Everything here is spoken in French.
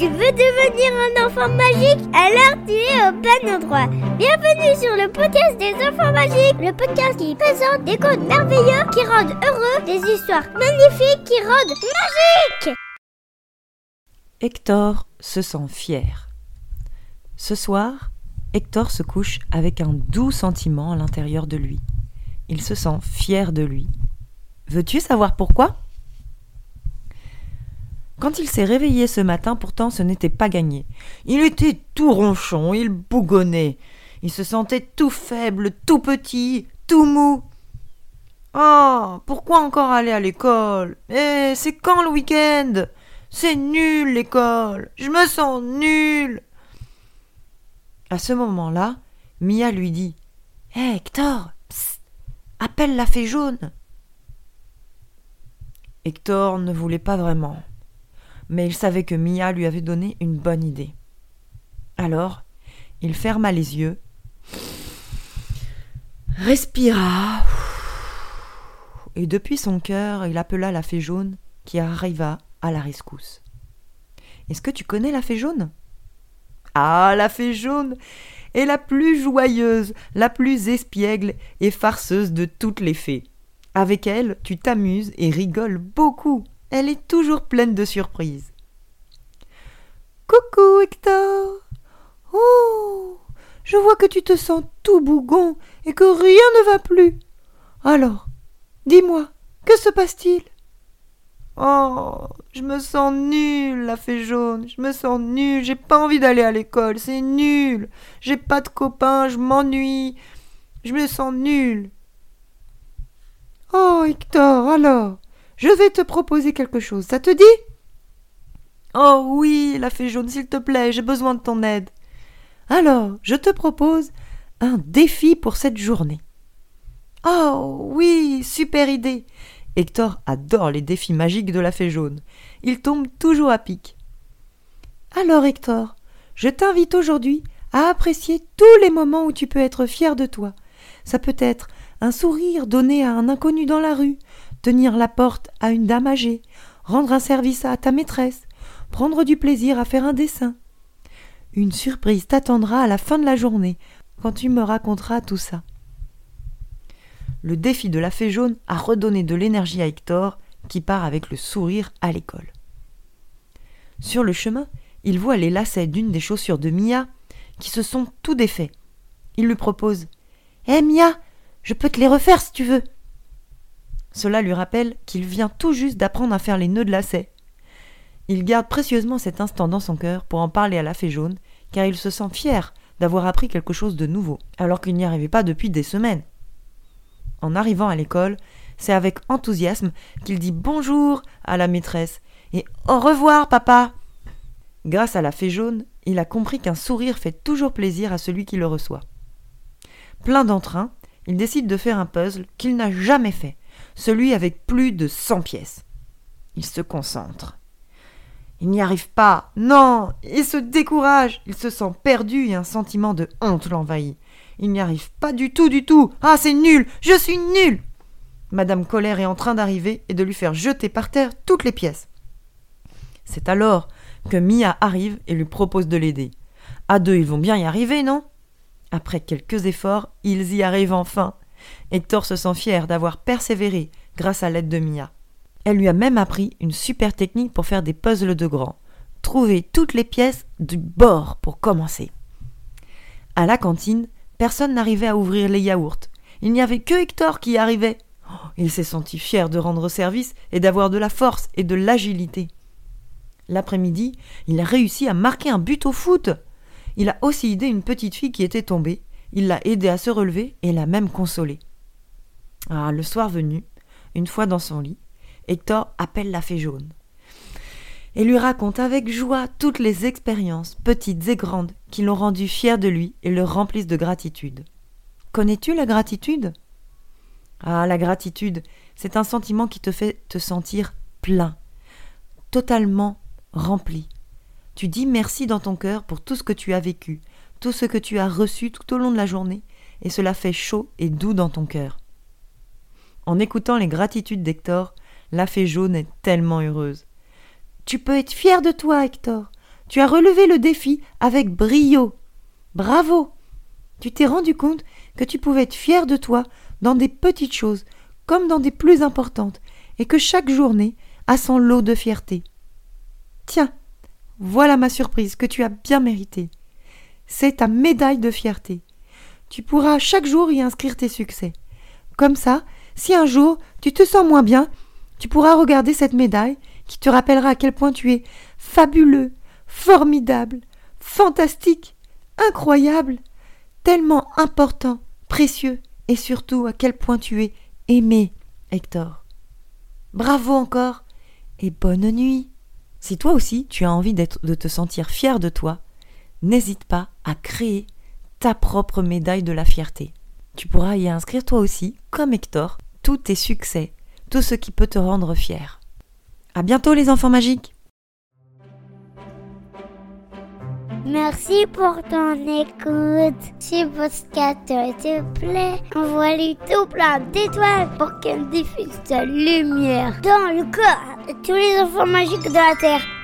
Tu veux devenir un enfant magique Alors tu es au bon endroit. Bienvenue sur le podcast des enfants magiques, le podcast qui présente des contes merveilleux qui rendent heureux, des histoires magnifiques qui rendent magiques. Hector se sent fier. Ce soir, Hector se couche avec un doux sentiment à l'intérieur de lui. Il se sent fier de lui. Veux-tu savoir pourquoi? Quand il s'est réveillé ce matin, pourtant ce n'était pas gagné. Il était tout ronchon, il bougonnait. Il se sentait tout faible, tout petit, tout mou. Oh, pourquoi encore aller à l'école? Eh, c'est quand le week-end? C'est nul l'école. Je me sens nul. À ce moment-là, Mia lui dit Hé Hector, appelle la fée jaune. Hector ne voulait pas vraiment mais il savait que Mia lui avait donné une bonne idée. Alors, il ferma les yeux, respira, et depuis son cœur, il appela la fée jaune qui arriva à la rescousse. Est-ce que tu connais la fée jaune? Ah, la fée jaune est la plus joyeuse, la plus espiègle et farceuse de toutes les fées. Avec elle, tu t'amuses et rigoles beaucoup. Elle est toujours pleine de surprises. Coucou, Hector. Oh. Je vois que tu te sens tout bougon et que rien ne va plus. Alors, dis-moi, que se passe-t-il? Oh, je me sens nulle, la fée jaune. Je me sens nulle. J'ai pas envie d'aller à l'école. C'est nul. J'ai pas de copains. Je m'ennuie. Je me sens nulle. Oh, Hector, alors je vais te proposer quelque chose. Ça te dit? Oh oui, la fée jaune, s'il te plaît, j'ai besoin de ton aide. Alors, je te propose un défi pour cette journée. Oh oui, super idée. Hector adore les défis magiques de la fée jaune. Il tombe toujours à pic. Alors, Hector, je t'invite aujourd'hui à apprécier tous les moments où tu peux être fier de toi. Ça peut être un sourire donné à un inconnu dans la rue, tenir la porte à une dame âgée, rendre un service à ta maîtresse, prendre du plaisir à faire un dessin. Une surprise t'attendra à la fin de la journée, quand tu me raconteras tout ça. Le défi de la fée jaune a redonné de l'énergie à Hector, qui part avec le sourire à l'école. Sur le chemin, il voit les lacets d'une des chaussures de Mia qui se sont tout défaits. Il lui propose Hé Mia, je peux te les refaire si tu veux. Cela lui rappelle qu'il vient tout juste d'apprendre à faire les nœuds de lacets. Il garde précieusement cet instant dans son cœur pour en parler à la fée jaune, car il se sent fier d'avoir appris quelque chose de nouveau, alors qu'il n'y arrivait pas depuis des semaines. En arrivant à l'école, c'est avec enthousiasme qu'il dit bonjour à la maîtresse et au revoir, papa. Grâce à la fée jaune, il a compris qu'un sourire fait toujours plaisir à celui qui le reçoit. Plein d'entrain, il décide de faire un puzzle qu'il n'a jamais fait celui avec plus de cent pièces. Il se concentre. Il n'y arrive pas. Non. Il se décourage. Il se sent perdu et un sentiment de honte l'envahit. Il n'y arrive pas du tout, du tout. Ah, c'est nul. Je suis nul. Madame Colère est en train d'arriver et de lui faire jeter par terre toutes les pièces. C'est alors que Mia arrive et lui propose de l'aider. À deux, ils vont bien y arriver, non? Après quelques efforts, ils y arrivent enfin. Hector se sent fier d'avoir persévéré grâce à l'aide de Mia. Elle lui a même appris une super technique pour faire des puzzles de grands. Trouver toutes les pièces du bord pour commencer. À la cantine, personne n'arrivait à ouvrir les yaourts. Il n'y avait que Hector qui arrivait. Oh, il s'est senti fier de rendre service et d'avoir de la force et de l'agilité. L'après-midi, il a réussi à marquer un but au foot. Il a aussi aidé une petite fille qui était tombée il l'a aidé à se relever et l'a même consolé. Ah, le soir venu, une fois dans son lit, Hector appelle la fée jaune et lui raconte avec joie toutes les expériences, petites et grandes, qui l'ont rendu fier de lui et le remplissent de gratitude. Connais-tu la gratitude? Ah, la gratitude, c'est un sentiment qui te fait te sentir plein, totalement rempli. Tu dis merci dans ton cœur pour tout ce que tu as vécu, tout ce que tu as reçu tout au long de la journée, et cela fait chaud et doux dans ton cœur. En écoutant les gratitudes d'Hector, la fée jaune est tellement heureuse. Tu peux être fier de toi, Hector. Tu as relevé le défi avec brio. Bravo. Tu t'es rendu compte que tu pouvais être fier de toi dans des petites choses comme dans des plus importantes, et que chaque journée a son lot de fierté. Tiens, voilà ma surprise que tu as bien méritée. C'est ta médaille de fierté. Tu pourras chaque jour y inscrire tes succès. Comme ça, si un jour tu te sens moins bien, tu pourras regarder cette médaille qui te rappellera à quel point tu es fabuleux, formidable, fantastique, incroyable, tellement important, précieux, et surtout à quel point tu es aimé, Hector. Bravo encore et bonne nuit. Si toi aussi tu as envie de te sentir fier de toi, n'hésite pas à créer ta propre médaille de la fierté. Tu pourras y inscrire toi aussi, comme Hector, tous tes succès, tout ce qui peut te rendre fier. À bientôt les enfants magiques! Merci pour ton écoute. Si podcast te plaît, envoie-lui tout plein d'étoiles pour qu'elle diffuse sa lumière dans le corps de tous les enfants magiques de la Terre.